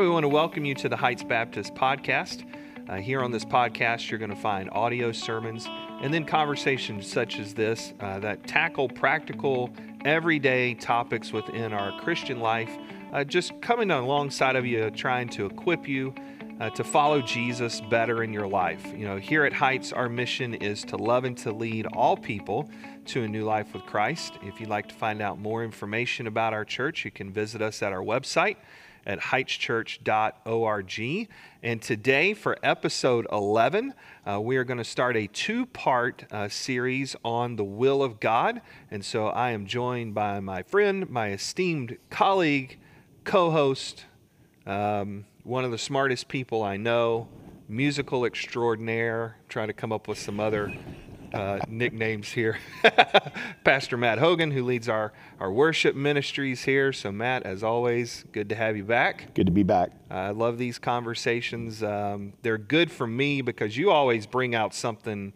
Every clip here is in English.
we want to welcome you to the Heights Baptist podcast. Uh, here on this podcast, you're going to find audio sermons and then conversations such as this uh, that tackle practical, everyday topics within our Christian life, uh, just coming alongside of you, trying to equip you uh, to follow Jesus better in your life. You know, here at Heights, our mission is to love and to lead all people to a new life with Christ. If you'd like to find out more information about our church, you can visit us at our website at heightschurch.org. And today, for episode 11, uh, we are going to start a two part uh, series on the will of God. And so I am joined by my friend, my esteemed colleague, co host, um, one of the smartest people I know, musical extraordinaire, trying to come up with some other uh, nicknames here. Pastor Matt Hogan, who leads our, our worship ministries here. So, Matt, as always, good to have you back. Good to be back. I love these conversations. Um, they're good for me because you always bring out something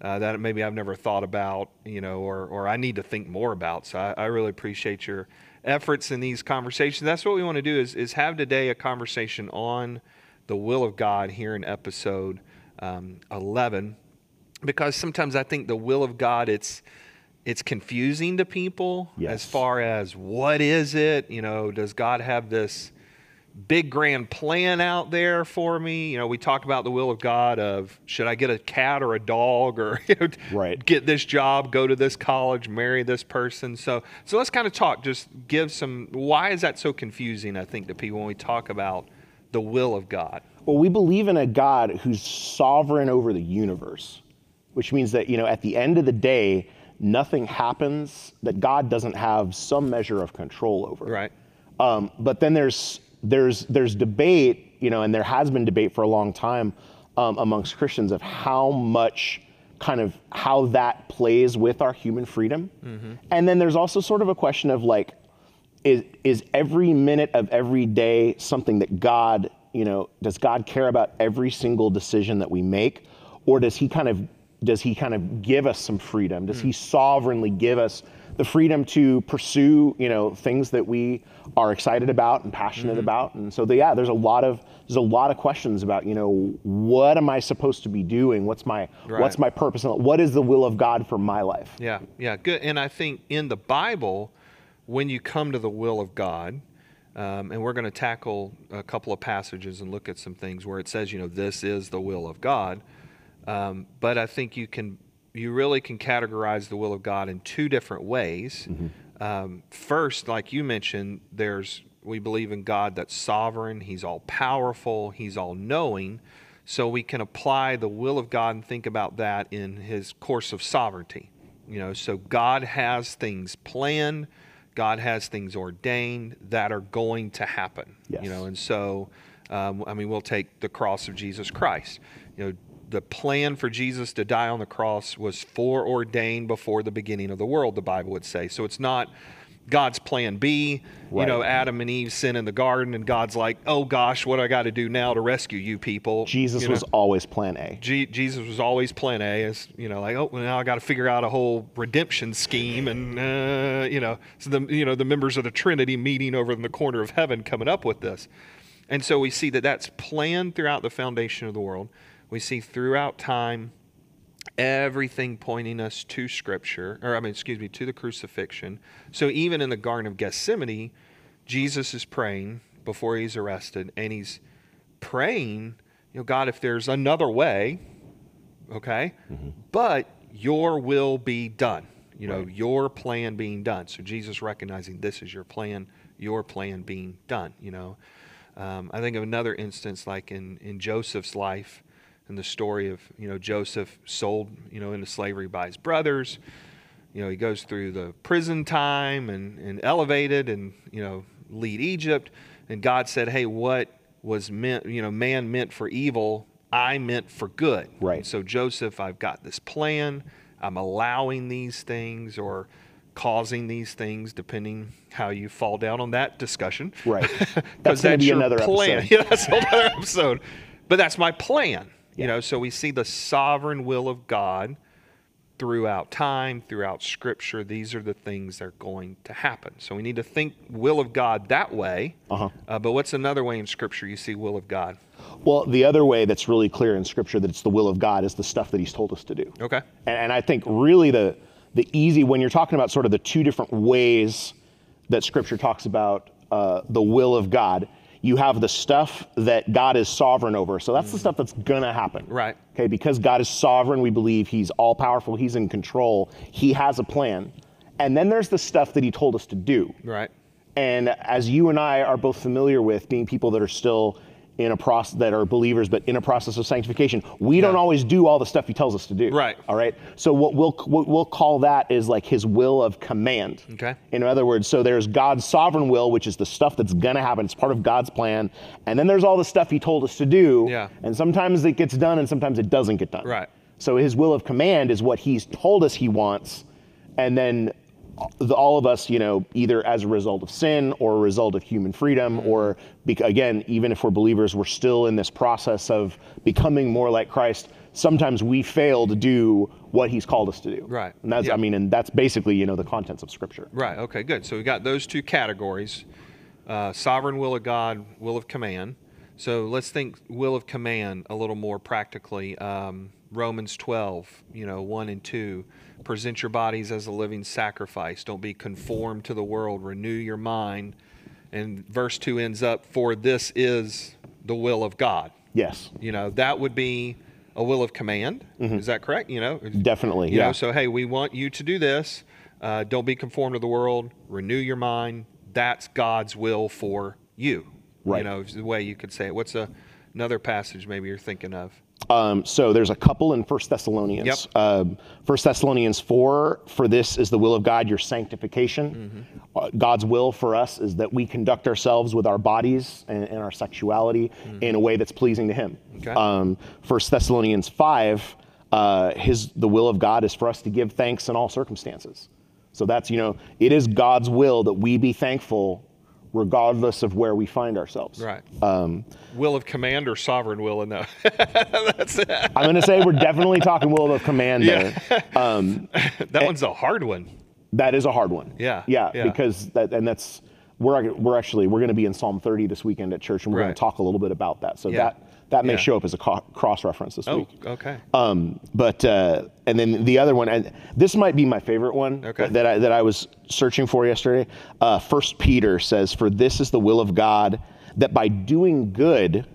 uh, that maybe I've never thought about, you know, or, or I need to think more about. So, I, I really appreciate your efforts in these conversations. That's what we want to do is, is have today a conversation on the will of God here in episode um, 11 because sometimes I think the will of God it's it's confusing to people yes. as far as what is it? You know, does God have this big grand plan out there for me? You know, we talk about the will of God of should I get a cat or a dog or you know, right. get this job, go to this college, marry this person. So so let's kind of talk just give some why is that so confusing I think to people when we talk about the will of God? Well, we believe in a God who's sovereign over the universe which means that, you know, at the end of the day, nothing happens that God doesn't have some measure of control over. Right. Um, but then there's there's there's debate, you know, and there has been debate for a long time um, amongst Christians of how much kind of how that plays with our human freedom. Mm-hmm. And then there's also sort of a question of like, is is every minute of every day something that God, you know, does God care about every single decision that we make, or does He kind of does he kind of give us some freedom? Does mm. he sovereignly give us the freedom to pursue, you know, things that we are excited about and passionate mm-hmm. about? And so, the, yeah, there's a lot of there's a lot of questions about, you know, what am I supposed to be doing? What's my right. what's my purpose? What is the will of God for my life? Yeah, yeah, good. And I think in the Bible, when you come to the will of God, um, and we're going to tackle a couple of passages and look at some things where it says, you know, this is the will of God. Um, but I think you can you really can categorize the will of God in two different ways. Mm-hmm. Um, first, like you mentioned, there's we believe in God that's sovereign. He's all powerful. He's all knowing. So we can apply the will of God and think about that in His course of sovereignty. You know, so God has things planned. God has things ordained that are going to happen. Yes. You know, and so um, I mean, we'll take the cross of Jesus Christ. You know, the plan for Jesus to die on the cross was foreordained before the beginning of the world, the Bible would say. So it's not God's plan B. Right. You know, Adam and Eve sin in the garden, and God's like, oh gosh, what do I got to do now to rescue you people? Jesus you know, was always plan A. G- Jesus was always plan A. Is you know, like, oh, well, now I got to figure out a whole redemption scheme, and uh, you know, so the you know the members of the Trinity meeting over in the corner of heaven coming up with this, and so we see that that's planned throughout the foundation of the world. We see throughout time everything pointing us to Scripture, or I mean, excuse me, to the crucifixion. So even in the Garden of Gethsemane, Jesus is praying before he's arrested, and he's praying, you know, God, if there's another way, okay, mm-hmm. but your will be done. You know, right. your plan being done. So Jesus recognizing this is your plan, your plan being done. You know, um, I think of another instance like in in Joseph's life and the story of you know Joseph sold you know into slavery by his brothers. You know he goes through the prison time and, and elevated and you know lead Egypt. And God said, "Hey, what was meant you know man meant for evil, I meant for good." Right. And so Joseph, I've got this plan. I'm allowing these things or causing these things, depending how you fall down on that discussion. Right. That's going to be another plan. episode. Yeah, that's another episode. But that's my plan. You know, so we see the sovereign will of God throughout time, throughout Scripture, these are the things that are going to happen. So we need to think will of God that way. Uh-huh. Uh, but what's another way in Scripture you see will of God? Well, the other way that's really clear in Scripture that it's the will of God is the stuff that He's told us to do. Okay. And, and I think really the the easy when you're talking about sort of the two different ways that Scripture talks about uh, the will of God, you have the stuff that God is sovereign over. So that's the mm. stuff that's gonna happen. Right. Okay, because God is sovereign, we believe He's all powerful, He's in control, He has a plan. And then there's the stuff that He told us to do. Right. And as you and I are both familiar with, being people that are still in a process that are believers, but in a process of sanctification, we don't always do all the stuff He tells us to do. Right. All right. So what we'll what we'll call that is like His will of command. Okay. In other words, so there's God's sovereign will, which is the stuff that's gonna happen. It's part of God's plan, and then there's all the stuff He told us to do. Yeah. And sometimes it gets done, and sometimes it doesn't get done. Right. So His will of command is what He's told us He wants, and then the, all of us, you know, either as a result of sin or a result of human freedom, or bec- again, even if we're believers, we're still in this process of becoming more like Christ. Sometimes we fail to do what He's called us to do. Right. And that's, Yeah. I mean, and that's basically, you know, the contents of Scripture. Right. Okay. Good. So we've got those two categories: uh, sovereign will of God, will of command. So let's think will of command a little more practically. Um, Romans 12, you know, one and two. Present your bodies as a living sacrifice. Don't be conformed to the world. Renew your mind. And verse two ends up, for this is the will of God. Yes, You know, that would be a will of command. Is that correct? You know, definitely. you yeah. know, so hey, we want you to do this. Uh, don't be conformed to the world. Renew your mind. That's God's will for you. Right. You know, is the way you could say it. What's a, another passage maybe you're thinking of? Um, so there's a couple in First Thessalonians. Yep. Um, First Thessalonians four. For this is the will of God, your sanctification. Mm-hmm. Uh, God's will for us is that we conduct ourselves with our bodies and, and our sexuality in a way that's pleasing to Him. Mm-hmm. Okay. Um, First Thessalonians five. Uh, his the will of God is for us to give thanks in all circumstances. So that's you know it is God's will that we be thankful regardless of where we find ourselves. Right. Um, will of command or sovereign will in that? That's it. I'm going to say we're definitely talking will of command there. Um, that one's a hard one. that is a hard one. Yeah, Yeah, yeah. because that and that's we're we're actually we're going to be in Psalm 30 this weekend at church and we're going to talk a little bit about that. So Yeah. that that may Yeah. show up as a co- cross reference this Oh, week. okay. Um, but uh, and then the other one, and this might be my favorite one Okay. that I, that I was searching for yesterday. Uh, First Peter says, "For this is the will of God, that by doing good,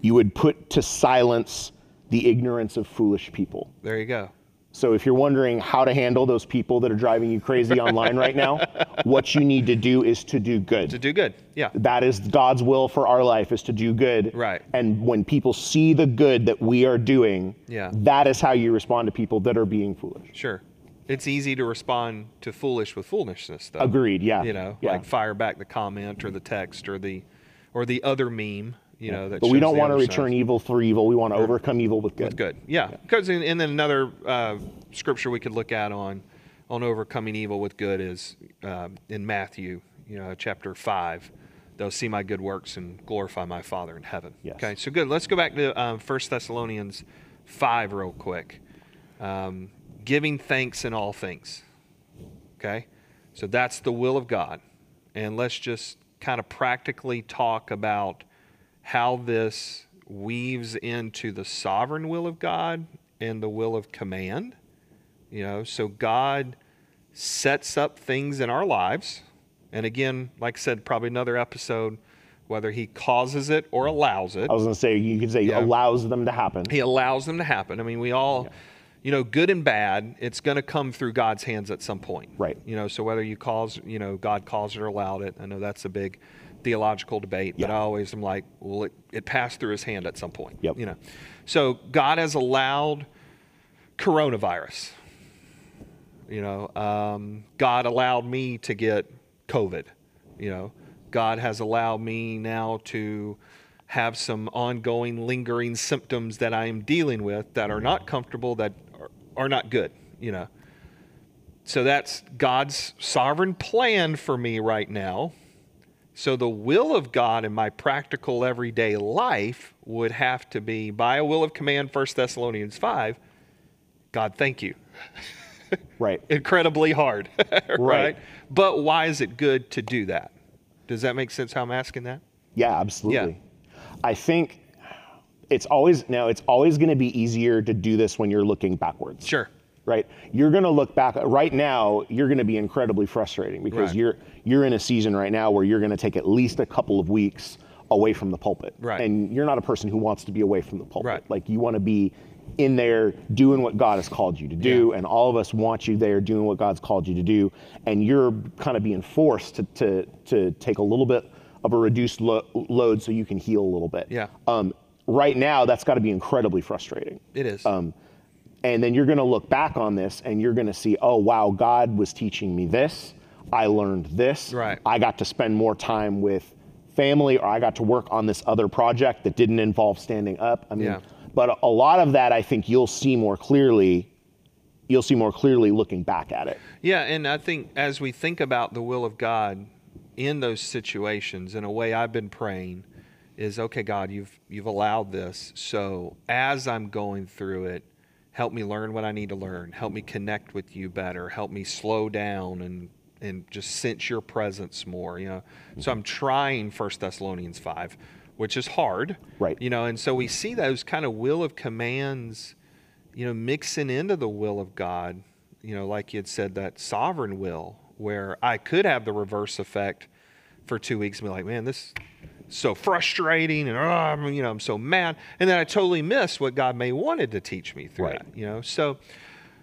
you would put to silence the ignorance of foolish people." There you go. So if you're wondering how to handle those people that are driving you crazy online right now, what you need to do is to do good. To do good. Yeah. That is God's will for our life is to do good. Right. And when people see the good that we are doing, Yeah. that is how you respond to people that are being foolish. Sure. It's easy to respond to foolish with foolishness, though. Agreed. Yeah. You know, Yeah. like fire back the comment or the text or the or the other meme. You know, that but we don't want to return side. evil for evil. We want to overcome evil with good. With good. Yeah. Because and then another uh, scripture we could look at on on overcoming evil with good is um, in Matthew, you know, chapter five. They'll see my good works and glorify my Father in heaven. Yes. Okay. So good. Let's go back to um, 1 Thessalonians five real quick. Um, giving thanks in all things. Okay. So that's the will of God. And let's just kind of practically talk about how this weaves into the sovereign will of God and the will of command. You know, so God sets up things in our lives. And again, like I said, probably another episode, whether he causes it or allows it. I was going to say you could say Yeah. allows them to happen. He allows them to happen. I mean, we all, you know, good and bad, it's going to come through God's hands at some point. Right. You know, so whether you cause, you know, God caused it or allowed it, I know that's a big theological debate, but I always am like, well, it, it passed through his hand at some point. Yep. You know, so God has allowed coronavirus. You know, um, God allowed me to get COVID. You know, God has allowed me now to have some ongoing, lingering symptoms that I am dealing with that are not comfortable, that are, are not good. You know, so that's God's sovereign plan for me right now. So the will of God in my practical everyday life would have to be by a will of command, 1 Thessalonians 5, God, thank you. Right. incredibly hard, right? Right. But why is it good to do that? Does that make sense how I'm asking that? Yeah, absolutely. Yeah. I think it's always now it's always going to be easier to do this when you're looking backwards. Sure. Right? You're going to look back right now, you're going to be incredibly frustrating because Right. you're you're in a season right now where you're going to take at least a couple of weeks away from the pulpit. Right. And you're not a person who wants to be away from the pulpit. Right. Like you want to be in there doing what God has called you to do Yeah. and all of us want you there doing what God's called you to do and you're kind of being forced to to to take a little bit of a reduced lo- load so you can heal a little bit. Yeah. Um, right now, that's got to be incredibly frustrating. It is. Um, and then you're going to look back on this and you're going to see, oh, wow, God was teaching me this. I learned this. Right. I got to spend more time with family or I got to work on this other project that didn't involve standing up. I mean, Yeah. but a lot of that I think you'll see more clearly. You'll see more clearly looking back at it. Yeah, and I think as we think about the will of God in those situations, in a way I've been praying is okay, God, you've you've allowed this. So as I'm going through it, help me learn what I need to learn. Help me connect with you better. Help me slow down and and just sense your presence more. You know, so I'm trying First Thessalonians five, which is hard. Right. You know, and so we see those kind of will of commands you know, mixing into the will of God, you know, like you had said, that sovereign will, where I could have the reverse effect for two weeks and be like, man, this is so frustrating and, oh, I'm, you know, I'm so mad. And then I totally miss what God may wanted to teach me through Right. that, you know? So,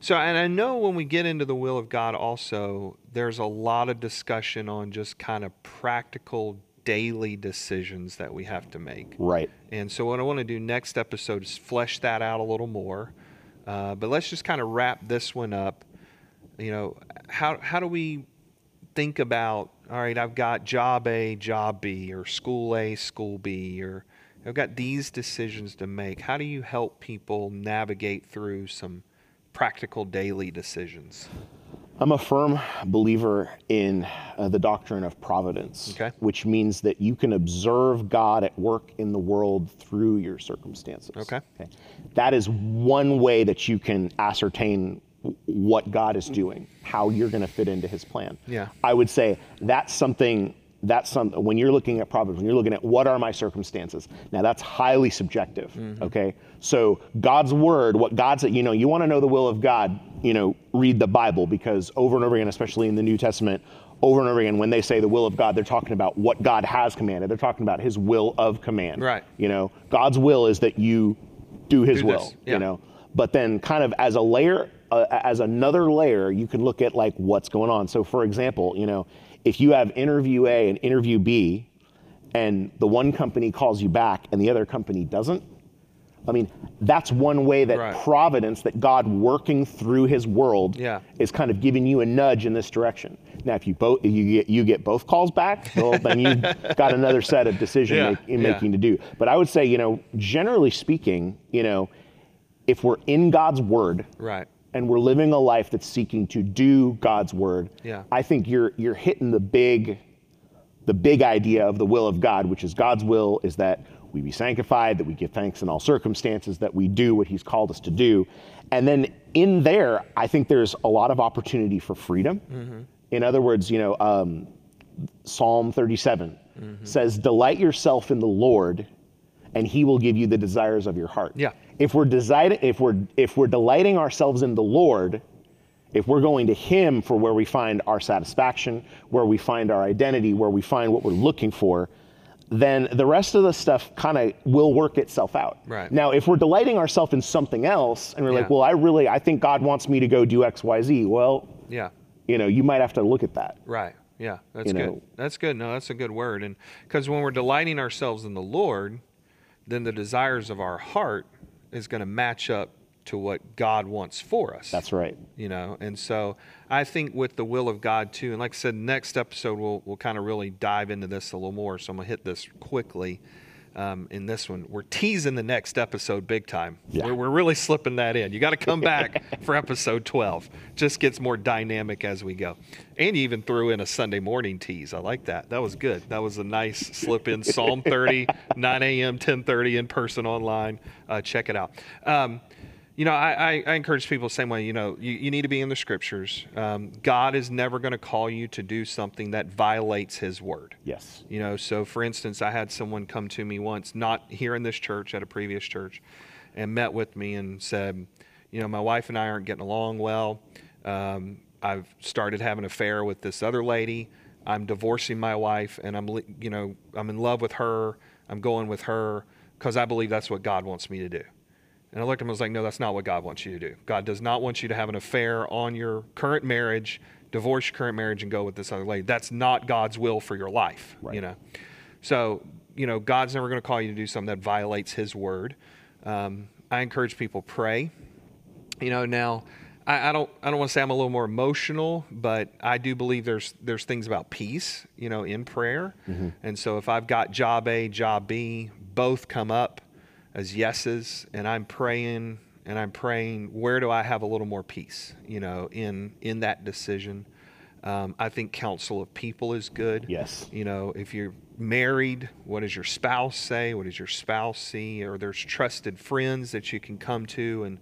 so, and I know when we get into the will of God also, there's a lot of discussion on just kind of practical daily decisions that we have to make. Right. And so, what I want to do next episode is flesh that out a little more. Uh, but let's just kind of wrap this one up. You know, how how do we think about? All right, I've got job A, job B, or school A, school B, or I've got these decisions to make. How do you help people navigate through some practical daily decisions? I'm a firm believer in uh, the doctrine of providence, Okay. which means that you can observe God at work in the world through your circumstances. Okay. That is one way that you can ascertain what God is doing, how you're going to fit into his plan. Yeah. I would say that's something that's something when you're looking at providence, when you're looking at what are my circumstances. Now that's highly subjective. Okay. So God's word, what God's you know, you want to know the will of God, you know, read the Bible because over and over again, especially in the New Testament, over and over again, when they say the will of God, they're talking about what God has commanded. They're talking about his will of command. Right. You know, God's will is that you do his Do will, yeah. you know. But then kind of as a layer uh, as another layer, you can look at like what's going on. So for example, you know, if you have interview A and interview B and the one company calls you back and the other company doesn't, I mean, that's one way that Right. providence, that God working through His world, Yeah. is kind of giving you a nudge in this direction. Now, if you both you get you get both calls back, well, then you've got another set of decision Yeah, make, in yeah. making to do. But I would say, you know, generally speaking, you know, if we're in God's Word, Right. And we're living a life that's seeking to do God's word, Yeah. I think you're you're hitting the big the big idea of the will of God, which is God's will is that we be sanctified, that we give thanks in all circumstances, that we do what he's called us to do. And then in there, I think there's a lot of opportunity for freedom. Mm-hmm. In other words, you know, um, Psalm 37 Mm-hmm. says, Delight yourself in the Lord, and he will give you the desires of your heart. Yeah. If we're deciding, if we're if we're delighting ourselves in the Lord, if we're going to him for where we find our satisfaction, where we find our identity, where we find what we're looking for, then the rest of the stuff kind of will work itself out. Right. Now, if we're delighting ourselves in something else and we're Yeah. like, well, I really I think God wants me to go do XYZ, well, Yeah. you know, you might have to look at that. Right. Yeah, that's You good. know- That's good. No, that's a good word. And because when we're delighting ourselves in the Lord, then the desires of our heart is going to match up to what God wants for us. That's right. You know, and so I think with the will of God too, and like I said, next episode we'll we'll kind of really dive into this a little more. So I'm gonna hit this quickly. Um, in this one, we're teasing the next episode big time. Yeah. We're, we're really slipping that in. You got to come back for episode 12. Just gets more dynamic as we go. And you even threw in a Sunday morning tease. I like that. That was good. That was a nice slip in. Psalm 30, 9 a.m., 10:30 in person online. Uh, check it out. Um, You know, I, I, I encourage people the same way. You know, you, you need to be in the scriptures. Um, God is never going to call you to do something that violates His word. Yes. You know, so for instance, I had someone come to me once, not here in this church, at a previous church, and met with me and said, you know, my wife and I aren't getting along well. Um, I've started having an affair with this other lady. I'm divorcing my wife, and I'm, you know, I'm in love with her. I'm going with her because I believe that's what God wants me to do. And I looked at him and was like, no, that's not what God wants you to do. God does not want you to have an affair on your current marriage, divorce your current marriage, and go with this other lady. That's not God's will for your life, Right. you know. So, you know, God's never going to call you to do something that violates His word. Um, I encourage people pray. You know, now I, I don't I don't want to say I'm a little more emotional, but I do believe there's there's things about peace, you know, in prayer. And so if I've got job A, job B, both come up as yeses, and I'm praying and I'm praying, where do I have a little more peace, you know, in in that decision? Um, I think counsel of people is good. Yes. You know, if you're married, what does your spouse say? What does your spouse see? Or there's trusted friends that you can come to and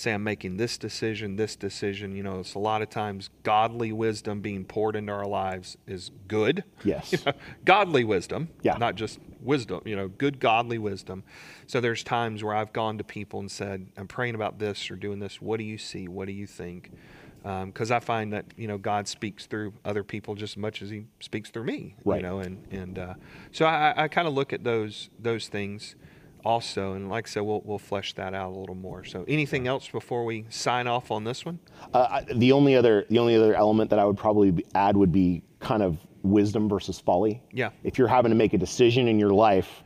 say, I'm making this decision, this decision. You know, it's a lot of times godly wisdom being poured into our lives is good. Yes. godly wisdom, Yeah. not just wisdom, you know, good godly wisdom. So there's times where I've gone to people and said, I'm praying about this or doing this. What do you see? What do you think? Because I find that you know God speaks through other people just as much as He speaks through me. Right. You know, and and uh, so I, I kind of look at those those things also, and like I said, we'll we'll flesh that out a little more. So anything else before we sign off on this one? Uh, I- the only other the only other element that I would probably add would be kind of wisdom versus folly. Yeah. If you're having to make a decision in your life,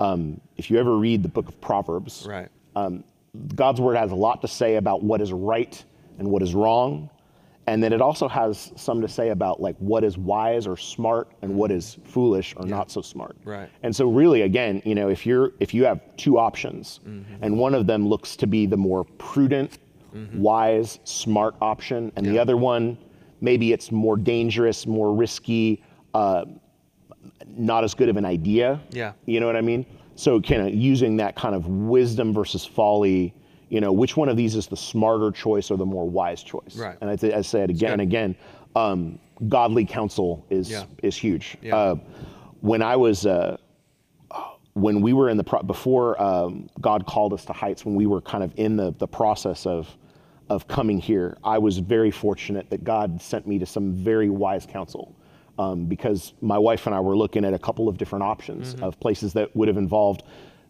um, if you ever read the book of Proverbs, Right. um, God's word has a lot to say about what is right and what is wrong, and then it also has some to say about like what is wise or smart and what is foolish or not so smart. Right. And so really, again, you know, if you're if you have two options, Mm-hmm. and one of them looks to be the more prudent, wise, smart option, and the other one maybe it's more dangerous, more risky, uh, not as good of an idea. Yeah. You know what I mean? So kind of using that kind of wisdom versus folly, you know, which one of these is the smarter choice or the more wise choice? Right. And I, th- I say it again and again, um, godly counsel is Yeah. is huge. Yeah. Uh, when I was uh, when we were in the pro- before um, God called us to Heights, when we were kind of in the the process of of coming here, I was very fortunate that God sent me to some very wise counsel. Um, because my wife and I were looking at a couple of different options Mm-hmm. of places that would have involved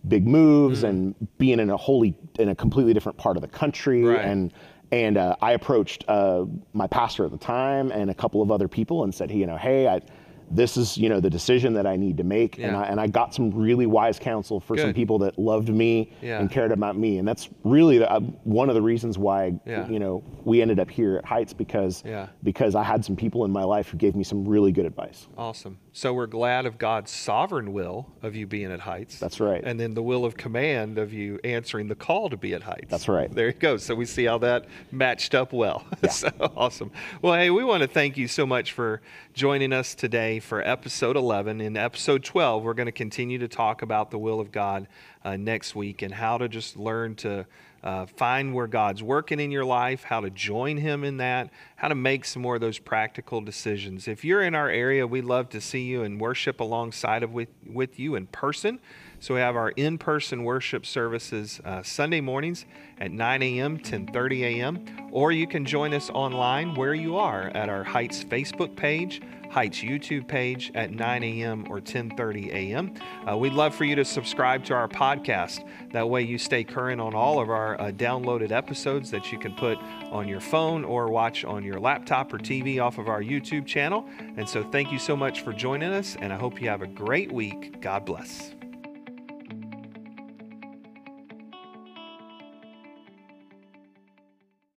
big moves and being in a wholly in a completely different part of the country Right. and and uh, I approached uh, my pastor at the time and a couple of other people and said, hey, you know, hey, I, this is you know the decision that I need to make, and I and I got some really wise counsel for some people that loved me Yeah. and cared about me, and that's really the, uh, one of the reasons why Yeah. you know we ended up here at Heights because Yeah. because I had some people in my life who gave me some really good advice. Awesome. So we're glad of God's sovereign will of you being at Heights. That's right. And then the will of command of you answering the call to be at Heights. That's right. There you go. So we see how that matched up well. so awesome. Well, hey, we want to thank you so much for joining us today for episode 11. In episode 12, we're going to continue to talk about the will of God uh, next week and how to just learn to uh, find where God's working in your life, how to join Him in that, how to make some more of those practical decisions. If you're in our area, we'd love to see you and worship alongside of with, with you in person. So we have our in-person worship services uh, Sunday mornings at 9 a.m., 10:30 a.m., or you can join us online where you are at our Heights Facebook page, Heights YouTube page at 9 a.m. or 10:30 a.m. Uh, we'd love for you to subscribe to our podcast. That way, you stay current on all of our uh, downloaded episodes that you can put on your phone or watch on your laptop or TV off of our YouTube channel. And so, thank you so much for joining us, and I hope you have a great week. God bless.